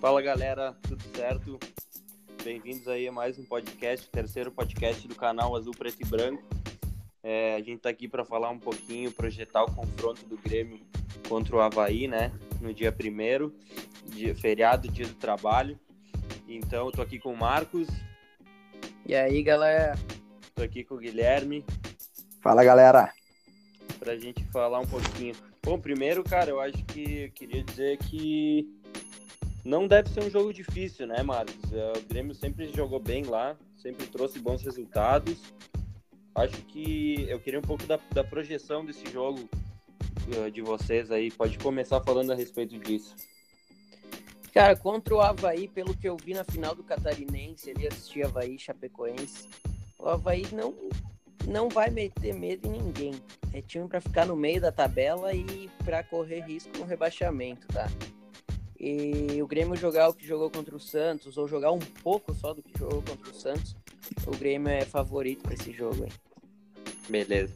Fala galera, tudo certo? Bem-vindos aí a mais um podcast, terceiro podcast do canal Azul Preto e Branco. É, a gente tá aqui para falar um pouquinho, projetar o confronto do Grêmio contra o Havaí, né? No dia primeiro, dia, feriado, dia do trabalho. Então, eu tô aqui com o Marcos. E aí, galera? Tô aqui com o Guilherme. Fala, galera. Pra gente falar um pouquinho. Bom, primeiro, cara, eu acho que eu queria dizer que não deve ser um jogo difícil, né, Marcos? É, o Grêmio sempre jogou bem lá, sempre trouxe bons resultados. Acho que eu queria um pouco da, da projeção desse jogo uh, de vocês aí. Pode começar falando a respeito disso. Cara, contra o Havaí, pelo que eu vi na final do Catarinense, ele assistia Havaí Chapecoense. O Havaí não, não vai meter medo em ninguém. É time para ficar no meio da tabela e para correr risco no rebaixamento, tá? E o Grêmio jogar o que jogou contra o Santos, ou jogar um pouco só do que jogou contra o Santos, o Grêmio é favorito para esse jogo aí. Beleza.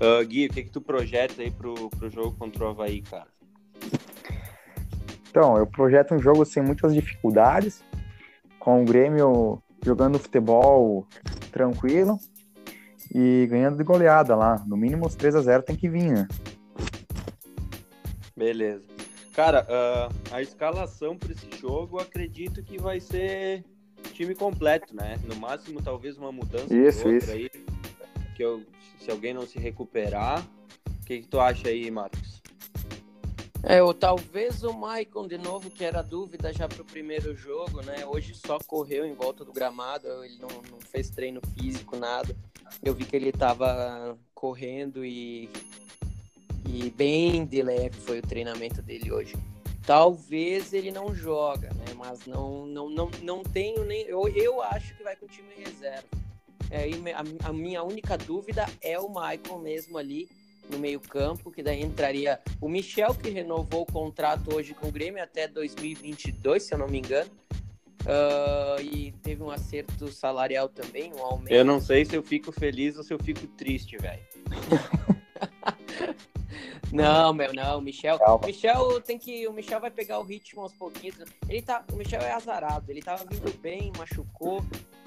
Uh, Gui, o que, que tu projeta aí pro, pro jogo contra o Havaí, cara? Então, eu projeto um jogo sem muitas dificuldades, com o Grêmio jogando futebol tranquilo e ganhando de goleada lá. No mínimo os 3 a 0 tem que vir, né? Beleza. Cara, uh, a escalação para esse jogo, acredito que vai ser time completo, né? No máximo, talvez uma mudança isso, isso. aí. Que eu, se alguém não se recuperar. O que, que tu acha aí, Marcos? É, ou talvez o Maicon de novo, que era dúvida já para o primeiro jogo, né? Hoje só correu em volta do gramado, ele não, não fez treino físico, nada. Eu vi que ele estava correndo e e bem de leve foi o treinamento dele hoje. Talvez ele não joga, né? Mas não, não, não, não tenho nem. Eu, eu acho que vai com o time reserva. É, a, a minha única dúvida é o Michael mesmo ali no meio-campo, que daí entraria o Michel, que renovou o contrato hoje com o Grêmio até 2022, se eu não me engano. Uh, e teve um acerto salarial também, um aumento. Eu não sei se eu fico feliz ou se eu fico triste, velho. Não, meu, não, Michel. Calma. Michel tem que. O Michel vai pegar o ritmo aos pouquinhos. Ele tá. O Michel é azarado. Ele tava vindo bem, machucou.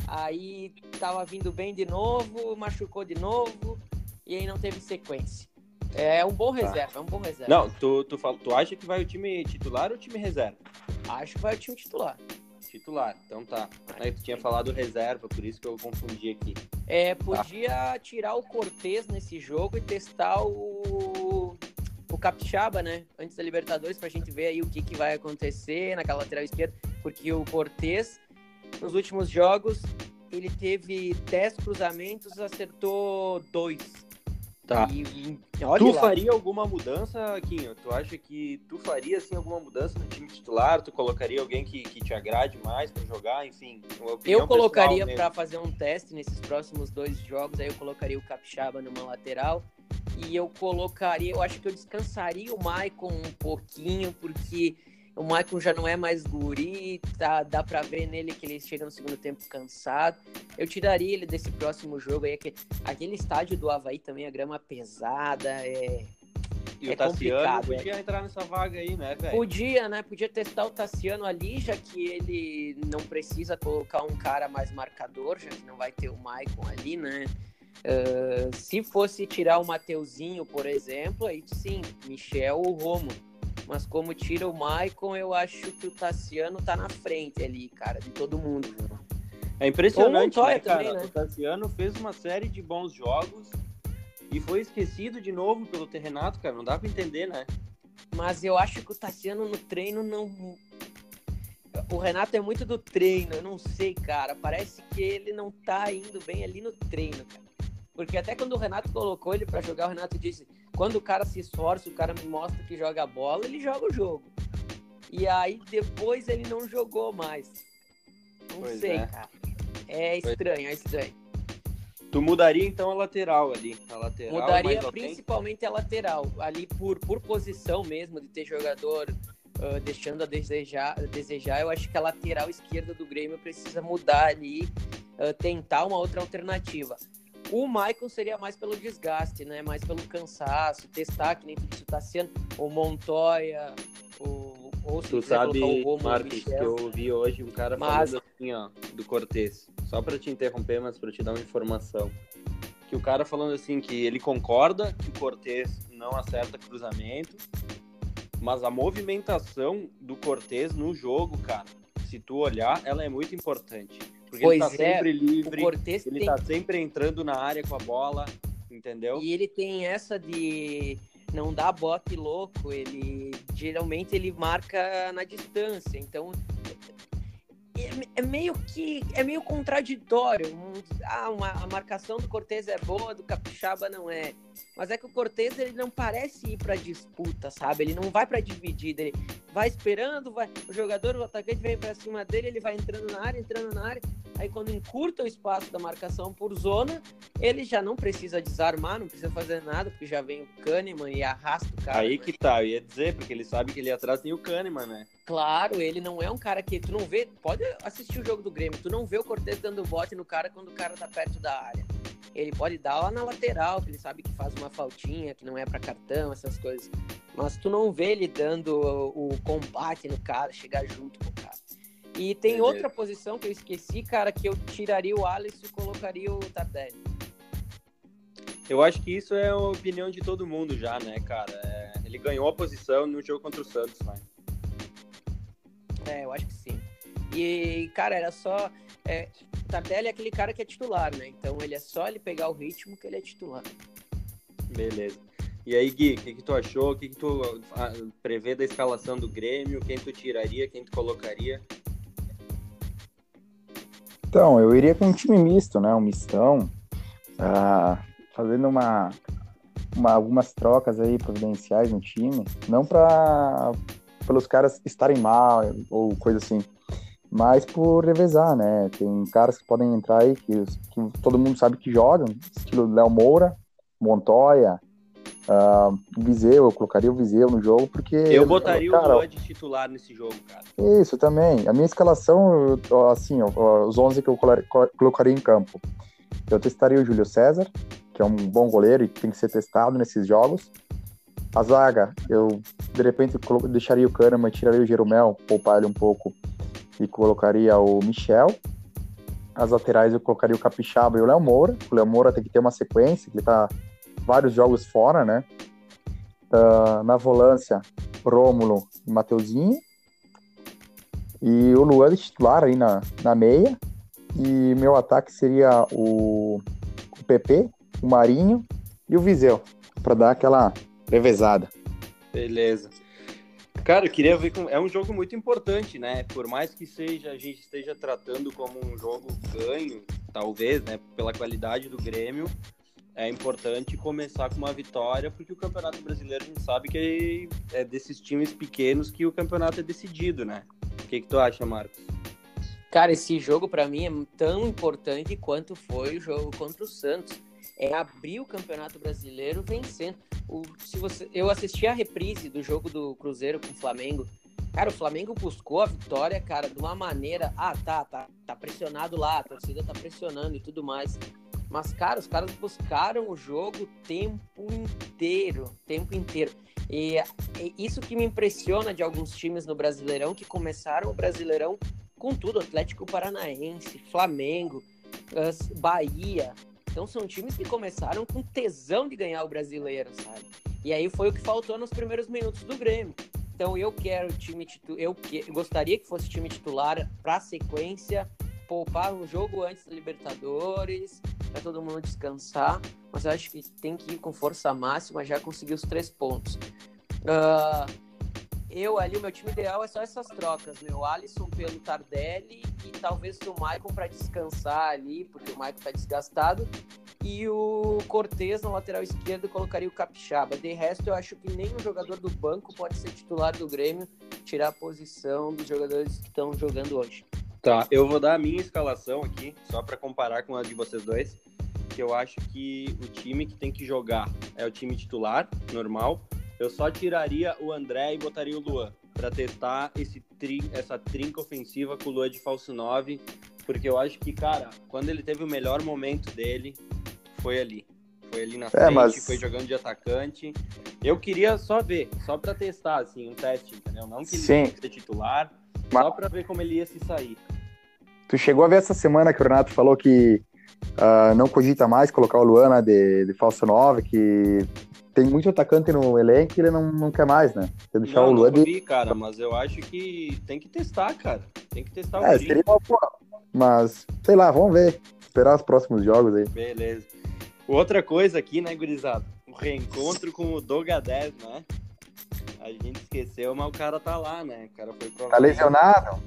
Aí tava vindo bem de novo, machucou de novo. E aí não teve sequência. É um bom tá. reserva, tá. é um bom reserva. Não, tu, tu, tu acha que vai o time titular ou o time reserva? Acho que vai o time titular. Titular, então tá. Aí tu tinha falado reserva, por isso que eu confundi aqui. É, podia tá. tirar o Cortez nesse jogo e testar o Capixaba, né? Antes da Libertadores, pra gente ver aí o que, que vai acontecer naquela lateral esquerda, porque o Cortez, nos últimos jogos, ele teve 10 cruzamentos, acertou dois. Tá. E, tu lá. faria alguma mudança, Quinho? Tu acha que tu faria assim, alguma mudança no time titular? Tu colocaria alguém que, que te agrade mais para jogar? Enfim, eu colocaria para fazer um teste nesses próximos dois jogos. Aí eu colocaria o Capixaba numa lateral e eu colocaria, eu acho que eu descansaria o Maicon um pouquinho, porque o Maicon já não é mais guri, tá, dá pra ver nele que ele chega no segundo tempo cansado. Eu tiraria ele desse próximo jogo aí, aquele, aquele estádio do Havaí também, a grama pesada, é. E é o Tassiano podia é. entrar nessa vaga aí, né, velho? Podia, né? Podia testar o Tassiano ali, já que ele não precisa colocar um cara mais marcador, já que não vai ter o Maicon ali, né? Uh, se fosse tirar o Mateuzinho, por exemplo, aí sim, Michel ou Romo. Mas como tira o Maicon, eu acho que o Tassiano tá na frente ali, cara, de todo mundo. É impressionante, né, cara? Também, né? O Tassiano fez uma série de bons jogos e foi esquecido de novo pelo Terrenato, cara. Não dá pra entender, né? Mas eu acho que o Tassiano no treino não. O Renato é muito do treino, eu não sei, cara. Parece que ele não tá indo bem ali no treino, cara. Porque até quando o Renato colocou ele para jogar, o Renato disse: quando o cara se esforça, o cara me mostra que joga bola, ele joga o jogo. E aí depois ele não jogou mais. Não pois sei, é. cara. É estranho, é estranho. Tu mudaria então a lateral ali? A lateral Mudaria principalmente a lateral, ali por, por posição mesmo, de ter jogador uh, deixando a desejar, a desejar. Eu acho que a lateral esquerda do Grêmio precisa mudar ali, uh, tentar uma outra alternativa. O Michael seria mais pelo desgaste, né? Mais pelo cansaço, testar, que nem tu disse, o Tassiano, o Montoya, o Ou se Tu quiser sabe, Romo, Marcos, que eu vi hoje um cara Mas- falando assim, ó, do Cortez. Só pra te interromper, mas pra te dar uma informação. Que o cara falando assim, que ele concorda que o Cortez não acerta cruzamento, mas a movimentação do Cortez no jogo, cara, se tu olhar, ela é muito importante. Porque ele Pois tá é, sempre O livre, ele tem tá sempre entrando na área com a bola, entendeu? E ele tem essa de não dar bote louco, ele geralmente ele marca na distância, então é, meio que é meio contraditório. Ah, uma, a marcação do Cortez é boa, do Capixaba não é. Mas é que o Cortez ele não parece ir pra disputa, sabe? Ele não vai pra dividida, ele vai esperando, vai o jogador, o atacante vem pra cima dele, ele vai entrando na área, entrando na área. Aí quando encurta o espaço da marcação por zona, ele já não precisa desarmar, não precisa fazer nada, porque já vem o Kahneman e arrasta o cara. Aí que tá, eu ia dizer, porque ele sabe que ali atrás tem o Kahneman, né? Claro, ele não é um cara que tu não vê. Pode assistir o jogo do Grêmio, tu não vê o Cortez dando bote no cara quando o cara tá perto da área. Ele pode dar lá na lateral, que ele sabe que faz uma faltinha, que não é pra cartão, essas coisas. Mas tu não vê ele dando o, o combate no cara, chegar junto com o cara. E tem Beleza. outra posição que eu esqueci, cara, que eu tiraria o Alisson e colocaria o Tardelli. Eu acho que isso é a opinião de todo mundo já, né, cara? É, ele ganhou a posição no jogo contra o Santos, né? É, eu acho que sim. E, cara, era só. É, Tardelli é aquele cara que é titular, né? Então ele é só ele pegar o ritmo que ele é titular. Beleza. E aí, Gui, o que, que tu achou? O que, que tu ah, prevê da escalação do Grêmio? Quem tu tiraria? Quem tu colocaria? Então, eu iria com um time misto, né? Um mistão. ah, fazendo uma, uma- algumas trocas aí providenciais no time. Não para pelos caras estarem mal ou coisa assim. Mas por revezar, né? Tem caras que podem entrar aí que, que todo mundo sabe que jogam, estilo Léo Moura, Montoya, ah, Viseu, eu colocaria o Viseu no jogo, porque. Eu botaria cara, o de titular nesse jogo, cara. isso também. A minha escalação, assim, os 11 que eu colocaria em campo. Eu testaria o Júlio César, que é um bom goleiro e tem que ser testado nesses jogos. A zaga, eu de repente deixaria o Kahneman, tiraria o Jeromel, poupar ele um pouco e colocaria o Michel. As laterais eu colocaria o Capixaba e o Léo Moura. O Léo Moura tem que ter uma sequência, que ele tá vários jogos fora, né? Ah, na volância, Rômulo e Mateuzinho. E o Luan de titular aí na, na meia. E meu ataque seria o, o PP, o Marinho e o Viseu, para dar aquela revezada. Beleza. Cara, eu queria ver com... É um jogo muito importante, né? Por mais que seja, a gente esteja tratando como um jogo ganho, talvez, né? Pela qualidade do Grêmio, é importante começar com uma vitória, porque o Campeonato Brasileiro a gente sabe que é desses times pequenos que o campeonato é decidido, né? O que, que tu acha, Marcos? Cara, esse jogo pra mim é tão importante quanto foi o jogo contra o Santos. É abrir o Campeonato Brasileiro vencendo. O, se você, eu assisti a reprise do jogo do Cruzeiro com o Flamengo. Cara, o Flamengo buscou a vitória, cara, de uma maneira. Ah, tá, tá, tá pressionado lá, a torcida tá pressionando e tudo mais. Mas, cara, os caras buscaram o jogo o tempo inteiro, tempo inteiro. E é isso que me impressiona de alguns times no Brasileirão que começaram o Brasileirão com tudo, Atlético Paranaense, Flamengo, Bahia. Então são times que começaram com tesão de ganhar o brasileiro, sabe? E aí foi o que faltou nos primeiros minutos do Grêmio. Então eu quero time titular, eu que... gostaria que fosse time titular para sequência, poupar um jogo antes da Libertadores, para todo mundo descansar. Mas eu acho que tem que ir com força máxima, já conseguir os três pontos. Ah, eu ali, o meu time ideal é só essas trocas, meu Alisson pelo Tardelli e talvez o Maicon para descansar ali, porque o Maicon tá desgastado. E o Cortez na lateral esquerda colocaria o Capixaba. De resto, eu acho que nenhum jogador do banco pode ser titular do Grêmio, tirar a posição dos jogadores que estão jogando hoje. Tá, eu vou dar a minha escalação aqui, só para comparar com a de vocês dois. Que eu acho que o time que tem que jogar é o time titular, normal. Eu só tiraria o André e botaria o Luan para testar esse tri, essa trinca ofensiva com o Luan de falso 9, porque eu acho que, cara, quando ele teve o melhor momento dele, foi ali. Foi ali na frente, mas- foi jogando de atacante. Eu queria só ver, só pra testar, assim, um teste, entendeu? Não que ele Sim. tenha que ser titular, só pra ver como ele ia se sair. Tu chegou a ver essa semana que o Renato falou que ah, não cogita mais colocar o Luana de, de falso 9, que tem muito atacante no elenco e ele não, não quer mais, né? Quer deixar Não, o Luan não de. vi, cara, mas eu acho que tem que testar, cara. Tem que testar o É, seria uma boa. Mas, sei lá, vamos ver. Esperar os próximos jogos aí. Beleza. Outra coisa aqui, né, gurizada? O reencontro com o Doga 10, né? A gente esqueceu, mas o cara tá lá, né? O cara foi pro Tá lesionado?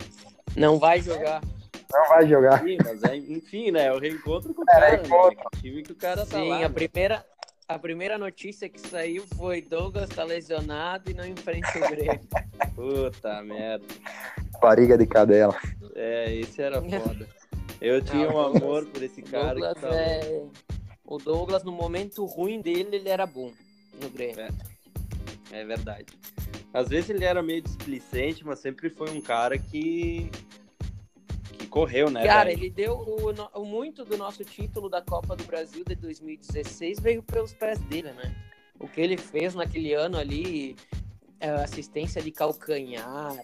Não vai jogar. Não vai jogar. Sim, mas é, enfim, né? O reencontro com o É, cara, reencontro. né? O time que o cara tá Sim, lá. a né? primeira, a primeira notícia que saiu foi Douglas tá lesionado e não enfrenta o Grêmio. Puta merda. Bariga de cadela. É, esse era foda. Eu tinha um Não, o amor por esse cara Douglas que tá é... O Douglas, no momento ruim dele, ele era bom no Grêmio. É verdade. Às vezes ele era meio displicente, mas sempre foi um cara que. que correu, né? Cara, velho? ele deu o, o muito do nosso título da Copa do Brasil de 2016 veio pelos pés dele, né? O que ele fez naquele ano ali, é, assistência de calcanhar,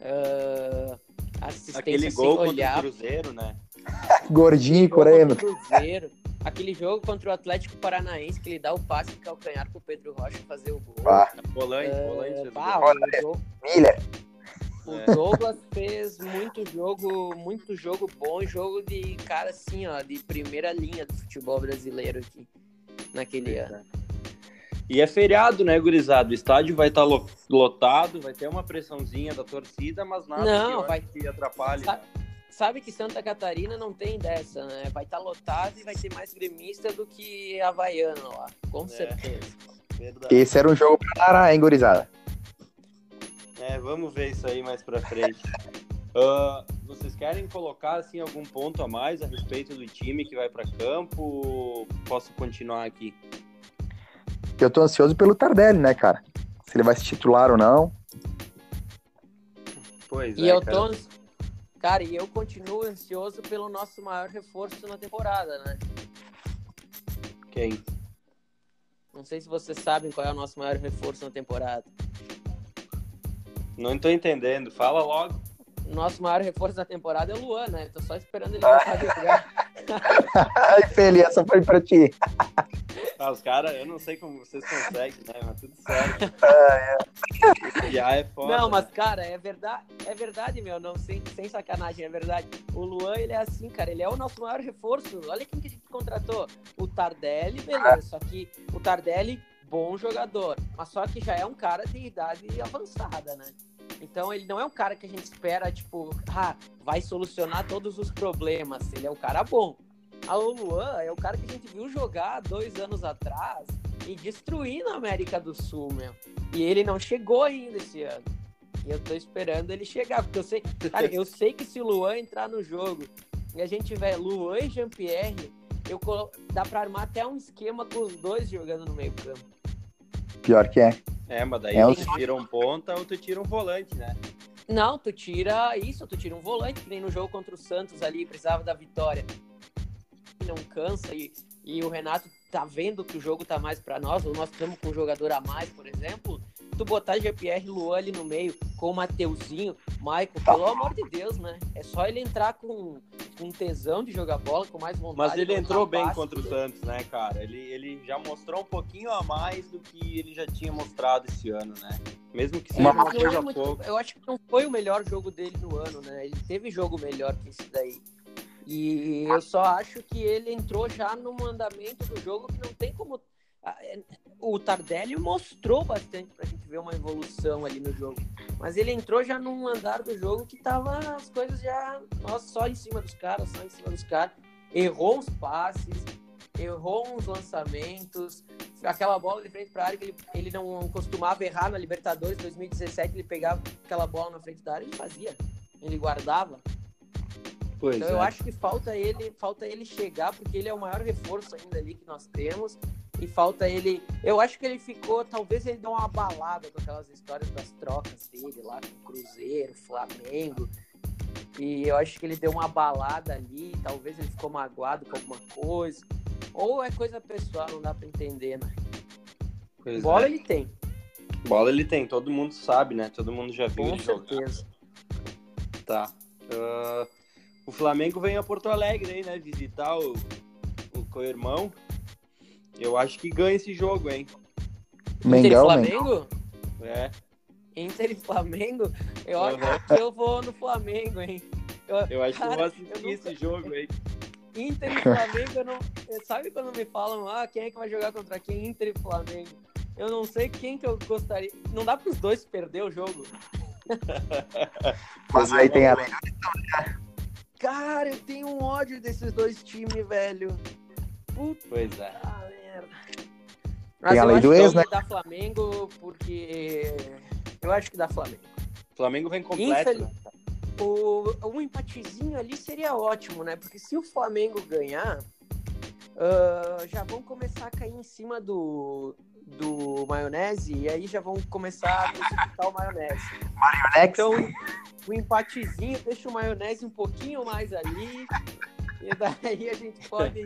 é, assistência Aquele sem gol contra olhar, o Cruzeiro, né? Gordinho e coreano. Cruzeiro, aquele jogo contra o Atlético Paranaense que ele dá o passe de calcanhar pro Pedro Rocha fazer o gol. Ah, Volante, É, volante. fez o bah, gol. o jogo- Miller. O É. Douglas fez muito jogo, muito jogo bom, jogo de cara assim, ó, de primeira linha do futebol brasileiro aqui naquele ano. E é feriado, né, gurizado? O estádio vai estar lotado, vai ter uma pressãozinha da torcida, mas nada Não, que, vai- que atrapalhe. Sa- né? Sabe que Santa Catarina não tem dessa, né? Vai estar lotado e vai ter mais gremista do que Havaiano lá, com É. certeza. Verdade. Esse era um jogo pra parar, hein, gurizada? É, vamos ver isso aí mais pra frente. Ah, vocês querem colocar assim algum ponto a mais a respeito do time que vai pra campo? Posso continuar aqui? Eu tô ansioso pelo Tardelli, né, cara? Se ele vai se titular ou não. Pois E é, eu cara. tô. Cara, e eu continuo ansioso pelo nosso maior reforço na temporada, né? Quem? Não sei se vocês sabem qual é o nosso maior reforço na temporada. Não tô entendendo. Fala logo. Nosso maior reforço da temporada é o Luan, né? Tô só esperando ele voltar de jogar. Ai, Feli, essa foi pra ti. Ah, os caras, eu não sei como vocês conseguem, né? Mas tudo certo. E aí é foda. Não, mas né? cara, é verdade, é verdade, meu, não sem, sem sacanagem, é verdade. O Luan, ele é assim, cara, ele é o nosso maior reforço. Olha quem que a gente contratou. O Tardelli, beleza, só que o Tardelli, bom jogador, mas só que já é um cara de idade avançada, né? Então ele não é um cara que a gente espera, tipo, ah, vai solucionar todos os problemas. Ele é um cara bom. O Luan é o cara que a gente viu jogar dois anos atrás e destruir na América do Sul, meu. E ele não chegou ainda esse ano. E eu tô esperando ele chegar, porque eu sei, cara, eu sei que se o Luan entrar no jogo e a gente tiver Luan e Jean-Pierre, eu colo... dá pra armar até um esquema com os dois jogando no meio campo. Pior que é. É, mas daí É ou o- tu tira um ponta ou tu tira um volante, né? Não, tu tira isso, tu tira um volante, que nem no jogo contra o Santos ali, precisava da vitória. Não cansa e, e o Renato tá vendo que o jogo tá mais pra nós, ou nós estamos com um jogador a mais, por exemplo. Tu botar GPR Luan ali no meio com o Mateuzinho, Michael, pelo amor de Deus, né? É só ele entrar com, com tesão de jogar bola, com mais vontade. Mas ele entrou bem passe. contra o Santos, né, cara? Ele, ele já mostrou um pouquinho a mais do que ele já tinha mostrado esse ano, né? Mesmo que seja É, uma é coisa muito- pouca. eu acho que não foi o melhor jogo dele no ano, né? Ele teve jogo melhor que esse daí. E eu só acho que ele entrou já num andamento do jogo que não tem como. é, O Tardelli mostrou bastante pra gente ver uma evolução ali no jogo. Mas ele entrou já num andar do jogo que tava as coisas já. Nossa, só em cima dos caras, só em cima dos caras. Errou uns passes, errou uns lançamentos. Aquela bola de frente pra área que ele, ele não costumava errar na Libertadores 2017, ele pegava aquela bola na frente da área e fazia. Ele guardava. Pois Então é. eu acho que falta ele, falta ele chegar, porque ele é o maior reforço ainda ali que nós temos. E falta ele. Eu acho que ele ficou. Talvez ele deu uma balada com aquelas histórias das trocas dele lá com o Cruzeiro, Flamengo. E eu acho que ele deu uma balada ali. Talvez ele ficou magoado com alguma coisa. Ou é coisa pessoal, não dá pra entender, né? Pois Bola é. ele tem, Bola ele tem, todo mundo sabe, né? Todo mundo já viu com ele jogar. certeza. Tá. Ah, o Flamengo vem a Porto Alegre aí, né? Visitar o, o co-irmão. Eu acho que ganha esse jogo, hein? Inter e Mengão, Mengão. Flamengo? É. Inter e Flamengo? Eu Uhum. acho que eu vou no Flamengo, hein? Eu, Eu acho que eu Cara, vou eu assistir nunca- esse jogo aí. Inter e Flamengo, eu não. Sabe quando me falam, ah, quem é que vai jogar contra quem? Inter e Flamengo. Eu não sei quem que eu gostaria. Não dá pros dois perder o jogo. Mas aí tem a Cara, eu tenho um ódio desses dois times, velho. Puta Pois é. merda. Mas Tem a eu lei acho do que ex, né? dá Flamengo, porque. Eu acho que dá Flamengo. O Flamengo vem completo, Infeliz- né? O, um empatezinho ali seria ótimo, né? Porque se o Flamengo ganhar, ah, já vão começar a cair em cima do, do maionese e aí já vão começar a crucificar o maionese. Next. Então, o empatezinho deixa o maionese um pouquinho mais ali e daí a gente pode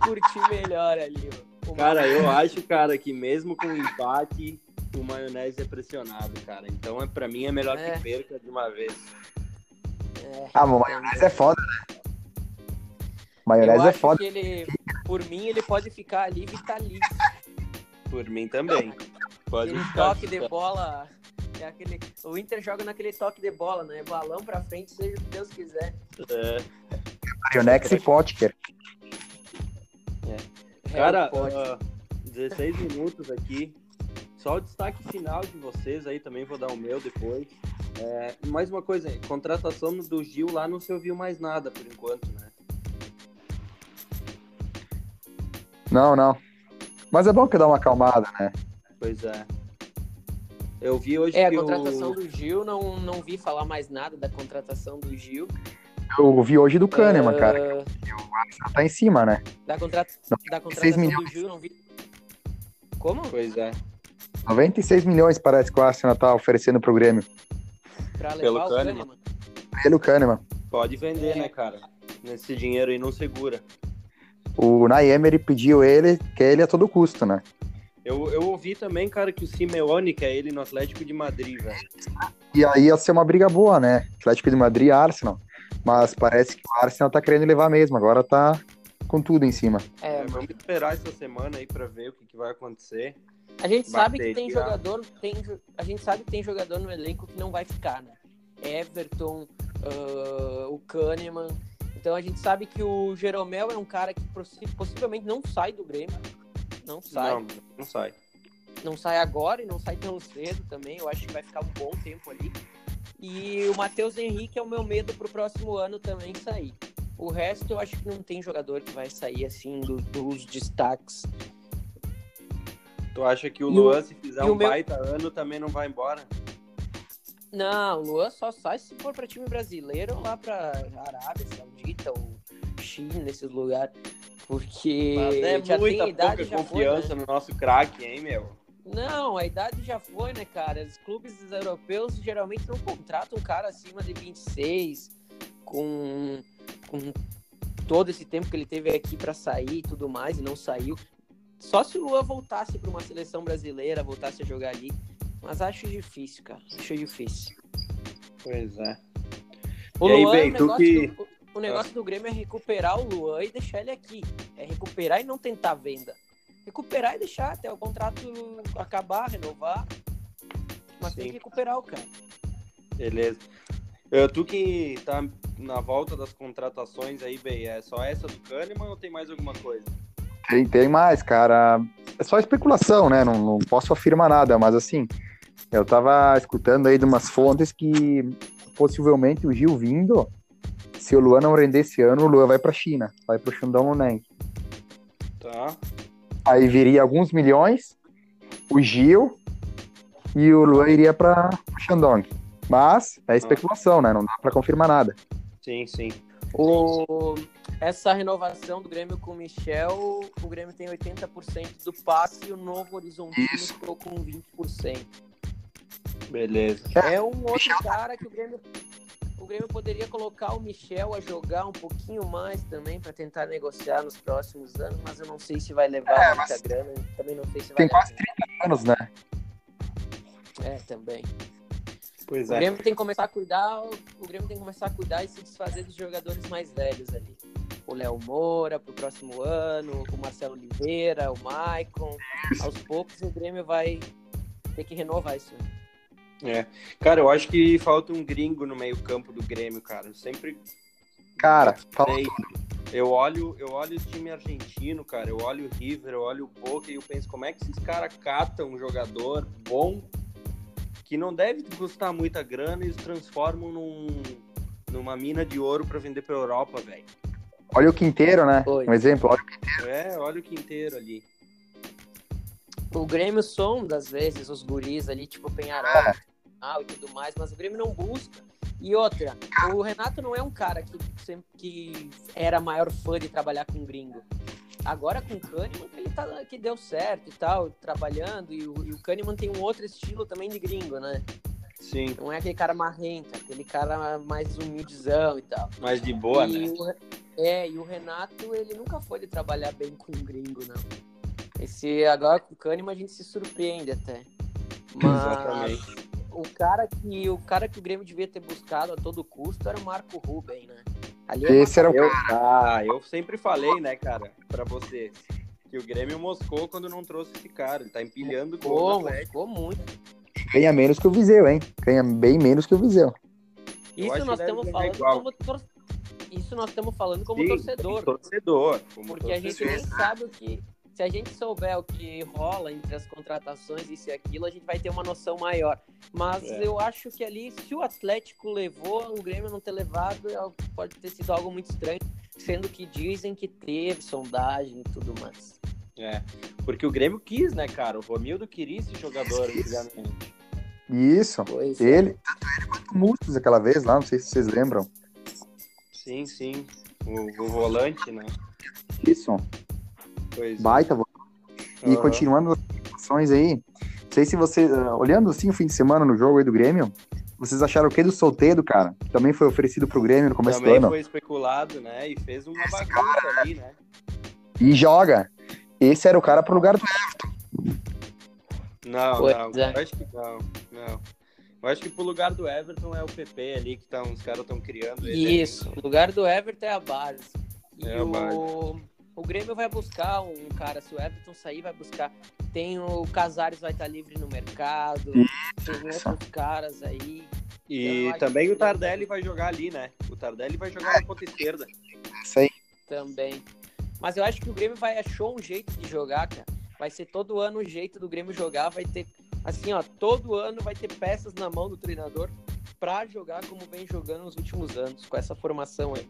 curtir melhor ali. o- o Cara, eu acho, cara, que mesmo com empate, o maionese é pressionado, cara. Então, é, pra mim, é melhor É. que perca de uma vez. É, Ah, mas maionese é foda, né? Maionese eu é acho foda. que ele, por mim, ele pode ficar ali vitalício. Por mim também. Pode Aquele ficar. toque de bola. É aquele, o Inter joga naquele toque de bola, né? Balão pra frente, seja o que Deus quiser. É. Marionex e Potker. Cara, É, pode. ah, 16 minutos aqui. Só o destaque final de vocês aí, também vou dar o meu depois. É, mais uma coisa, contratação do Gil lá não se ouviu mais nada por enquanto, né? Não, não. Mas é bom que dá uma acalmada, né? Pois é. Eu vi hoje É, a contratação o... do Gil, não, não vi falar mais nada da contratação do Gil. Eu vi hoje do Kahneman, Ah, cara. Tá em cima, né? Da, contra... Não, da 6 contratação do milhões. Gil, não vi. Como? Pois é. 96 milhões parece que o Arsenal tá oferecendo pro Grêmio. Pra levar Pelo o Kahneman. Kahneman. Pelo Kahneman. Pode vender, É. né, cara? Nesse dinheiro aí não segura. O Naemery pediu ele, que ele a todo custo, né? Eu, eu ouvi também, cara, que o Simeone quer ele no Atlético de Madrid, velho. E aí ia ser uma briga boa, né? Atlético de Madrid e Arsenal. Mas parece que o Arsenal tá querendo levar mesmo. Agora tá com tudo em cima. É, É, vamos esperar essa semana aí pra ver o que, que vai acontecer. A gente sabe que tem Bateria. jogador, tem, a gente sabe que tem jogador no elenco que não vai ficar, né? Everton, ah, o Kahneman. Então a gente sabe que o Jeromel é um cara que possi- possivelmente não sai do Grêmio. Não sai. Não, não sai. Não sai agora e não sai tão cedo também. Eu acho que vai ficar um bom tempo ali. E o Matheus Henrique é o meu medo pro próximo ano também sair. O resto eu acho que não tem jogador que vai sair assim do- dos destaques. Tu acha que o Luan, se fizer um meu- baita ano, também não vai embora? Não, o Luan só sai se for pra time brasileiro ou lá pra Arábia Saudita ou China, nesses lugares. Porque Mas é já tem muita idade, pouca já confiança foi, né? no nosso craque, hein, meu? Não, a idade já foi, né, cara? Os clubes europeus geralmente não contratam um cara acima de 26, com, com todo esse tempo que ele teve aqui pra sair e tudo mais, e não saiu. Só se o Luan voltasse pra uma seleção brasileira, voltasse a jogar ali. Mas acho difícil, cara. Acho difícil. Pois é. O E aí, Luan, bem, o tu que- do, o negócio do Grêmio é recuperar o Luan e deixar ele aqui. É recuperar e não tentar venda. Recuperar e deixar até o contrato acabar, renovar. Mas tem Sim. que recuperar o cara. Beleza. Eu, tu que tá na volta das contratações aí, bem, é só essa do Kahneman ou tem mais alguma coisa? Tem, tem mais, cara. É só especulação, né? Não, não posso afirmar nada, mas assim, eu tava escutando aí de umas fontes que possivelmente o Gil vindo, se o Luan não render esse ano, o Luan vai pra China, vai pro Shandong Luneng. Tá. Aí viria alguns milhões, o Gil e o Luan iria pra Shandong. Mas é especulação, né? Não dá pra confirmar nada. Sim, sim. O... Essa renovação do Grêmio com o Michel, o Grêmio tem 80% do passe e o Novo Horizontino Isso. ficou com 20%. Beleza. É um outro cara que o Grêmio. O Grêmio poderia colocar o Michel a jogar um pouquinho mais também para tentar negociar nos próximos anos, mas eu não sei se vai levar é, muita grana, também não sei se Tem quase 30 anos, né? É, também. Pois o é. Grêmio tem que começar a cuidar, o Grêmio tem que começar a cuidar e se desfazer dos jogadores mais velhos ali. O Léo Moura pro próximo ano, o Marcelo Oliveira, o Maicon. Aos poucos o Grêmio vai ter que renovar isso. É. Cara, eu acho que falta um gringo no meio-campo do Grêmio, cara. Eu sempre. Cara, fala. Eu olho, eu olho o time argentino, cara. Eu olho o River, eu olho o Boca e eu penso como é que esses caras catam um jogador bom que não deve custar muita grana e os transformam num, numa mina de ouro para vender pra Europa, velho. Olha o Quinteiro, né? Oi. Um exemplo, olha o Quinteiro. É, olha o Quinteiro ali. O Grêmio sonda, às vezes, os guris ali, tipo Penharol ah, e tudo mais, mas o Grêmio não busca. E outra, o Renato não é um cara que, sempre, que era maior fã de trabalhar com gringo. Agora com o Kahneman, ele tá, que deu certo e tal, trabalhando, e o, e o Kahneman tem um outro estilo também de gringo, né? Sim, Não é aquele cara marrento, aquele cara mais humildezão e tal. mas de boa, e né? o, é, e o Renato, ele nunca foi de trabalhar bem com gringo, não. Esse, agora com o Kahneman a gente se surpreende até. Mas Exatamente. o cara que o cara que o Grêmio devia ter buscado a todo custo era o Marco Ruben, né? Ali é Esse era o Eu, ah, eu sempre falei, né, cara, pra você, que o Grêmio moscou quando não trouxe esse cara. Ele tá empilhando gol ficou muito. ganha menos que o Viseu, hein? Ganha bem menos que o Viseu. Isso nós estamos falando igual. como tor... Isso nós estamos falando como Sim, torcedor. Torcedor. como Porque a gente nem torcedor. sabe o que. Se a gente souber o que rola entre as contratações, isso e aquilo, a gente vai ter uma noção maior. Mas É. eu acho que ali, se o Atlético levou, o Grêmio não ter levado, é pode ter sido algo muito estranho. Sendo que dizem que teve sondagem e tudo mais. É, porque o Grêmio quis, né, cara? O Romildo queria esse jogador antigamente. Isso. Pois é. Ele, tanto ele quanto o Mustos aquela vez lá, não sei se vocês lembram. Sim, sim. O, o volante, né? Isso, Pois é. baita. E Aham. continuando as ações aí, não sei se você, ah, olhando assim o fim de semana no jogo aí do Grêmio, vocês acharam o que do Solteiro, cara? Que também foi oferecido pro Grêmio no começo Também do ano. foi especulado, né? E fez uma bagunça ali, né? E joga. Esse era o cara pro lugar do Não, Pois não. é. Eu acho que não. Não. Eu acho que pro lugar do Everton é o PP ali, que tá, os caras estão criando ele. Isso, o lugar do Everton é a base. E É a base. o Grêmio vai buscar um cara, se o Everton sair, vai buscar. Tem o Casares vai estar livre no mercado, tem outros caras aí. E acho também o Tardelli vai jogar ali, né? O Tardelli vai jogar na ponta esquerda. Isso aí. também. Mas eu acho que o Grêmio vai achou um jeito de jogar, cara. Vai ser todo ano o jeito do Grêmio jogar, vai ter assim, ó, todo ano vai ter peças na mão do treinador pra jogar como vem jogando nos últimos anos, com essa formação aí.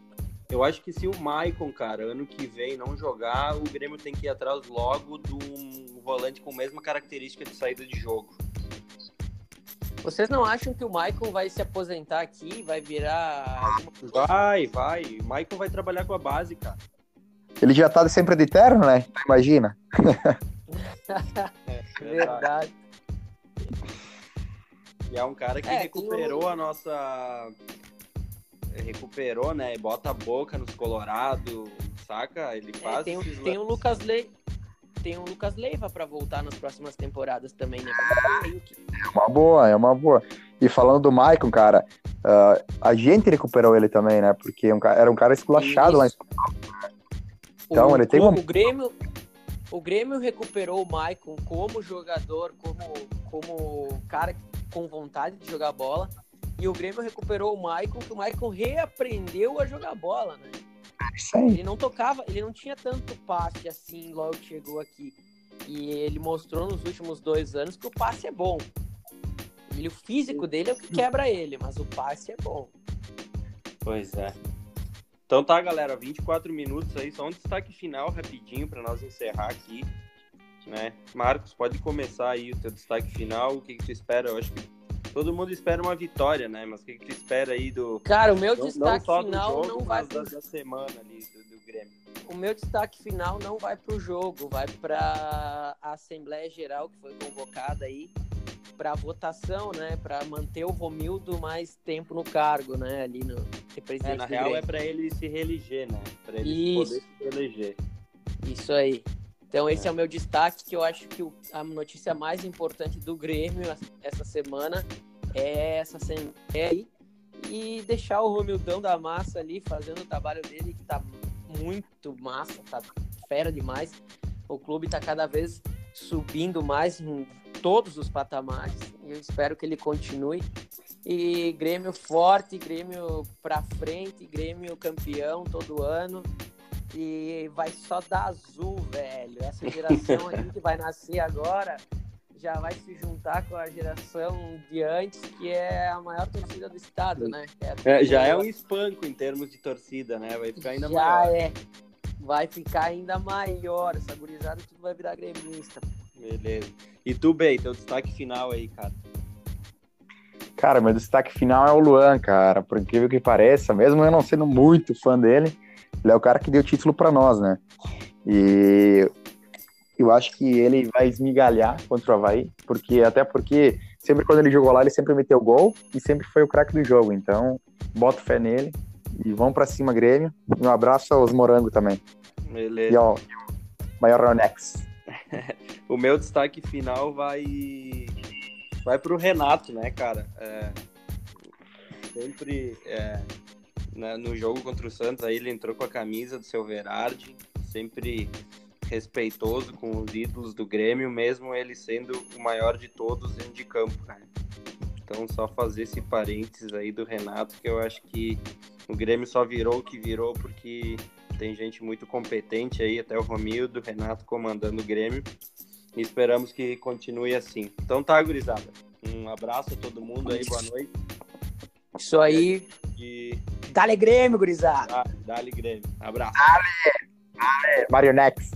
Eu acho que se o Maicon, cara, ano que vem não jogar, o Grêmio tem que ir atrás logo de um volante com a mesma característica de saída de jogo. Vocês não acham que o Maicon vai se aposentar aqui, vai virar? Vai, vai. O Maicon vai trabalhar com a base, cara. Ele já tá sempre de terno, né? Imagina. É, Verdade. E é um cara que É, recuperou a nossa. Recuperou, né? Bota a boca nos Colorado, saca? Ele É, faz. tem, o- esses tem o. Lucas Le... tem o Lucas Leiva pra voltar nas próximas temporadas também, né? É uma boa, é uma boa. E falando do Maicon, cara, ah, a gente recuperou ele também, né? Porque um ca- era um cara esculachado lá em Isso. Então, o, ele tem o- uma- o Grêmio o Grêmio recuperou o Maicon como jogador, como como cara com vontade de jogar bola. E o Grêmio recuperou o Maicon, que o Maicon reaprendeu a jogar bola, né? Isso aí. Ele não tocava, ele não tinha tanto passe assim logo que chegou aqui. E ele mostrou nos últimos dois anos que o passe é bom. Ele, o físico dele é o que quebra ele, mas o passe é bom. Pois é. Então tá, galera, 24 minutos aí, só um destaque final rapidinho pra nós encerrar aqui, né? Marcos, pode começar aí o teu destaque final, o que, que tu espera? Eu acho que todo mundo espera uma vitória, né? Mas o que, que tu espera aí do Cara, o meu não, não destaque do final jogo, não vai pro da, semana ali do, do Grêmio. o meu destaque final não vai para o jogo, vai para a Assembleia Geral que foi convocada aí. para votação, né, para manter o Romildo mais tempo no cargo, né, ali no é, na real é para ele se reeleger, né, para ele Isso. poder se reeleger. Isso aí. Então esse é. é o meu destaque, que eu acho que a notícia mais importante do Grêmio essa semana é essa semana aí e deixar o Romildão da massa ali fazendo o trabalho dele que tá muito massa, tá fera demais. O clube tá cada vez subindo mais em todos os patamares e eu espero que ele continue. E Grêmio forte, Grêmio pra frente, Grêmio campeão todo ano. E vai só dar azul, velho. Essa geração aí que vai nascer agora já vai se juntar com a geração de antes, que é a maior torcida do estado, né? É, é já é um espanco em termos de torcida, né? Vai ficar ainda já maior. Já é. Vai ficar ainda maior. Essa gurizada tudo vai virar gremista. Beleza. E tu, Bey, teu destaque final aí, cara? Cara, meu destaque final é o Luan, cara. Por incrível que pareça, mesmo eu não sendo muito fã dele, ele é o cara que deu o título para nós, né? E eu acho que ele vai esmigalhar contra o Havaí, porque até porque sempre quando ele jogou lá, ele sempre meteu gol e sempre foi o craque do jogo. Então, boto fé nele e vamos para cima, Grêmio. Um abraço aos Morango também. Beleza. E ao Maior Ronex. o meu destaque final vai vai pro Renato, né, cara? É, sempre é, né, no jogo contra o Santos aí ele entrou com a camisa do seu Verardi, sempre respeitoso com os ídolos do Grêmio, mesmo ele sendo o maior de todos dentro de campo, né? Então, só fazer esse parênteses aí do Renato, que eu acho que o Grêmio só virou o que virou porque tem gente muito competente aí, até o Romildo, o Renato comandando o Grêmio. E esperamos que continue assim. Então tá, gurizada. Um abraço a todo mundo aí, boa noite. Isso aí. E... Dale Grêmio, gurizada. Dale, Grêmio. Abraço. Dale, dale, Marionex.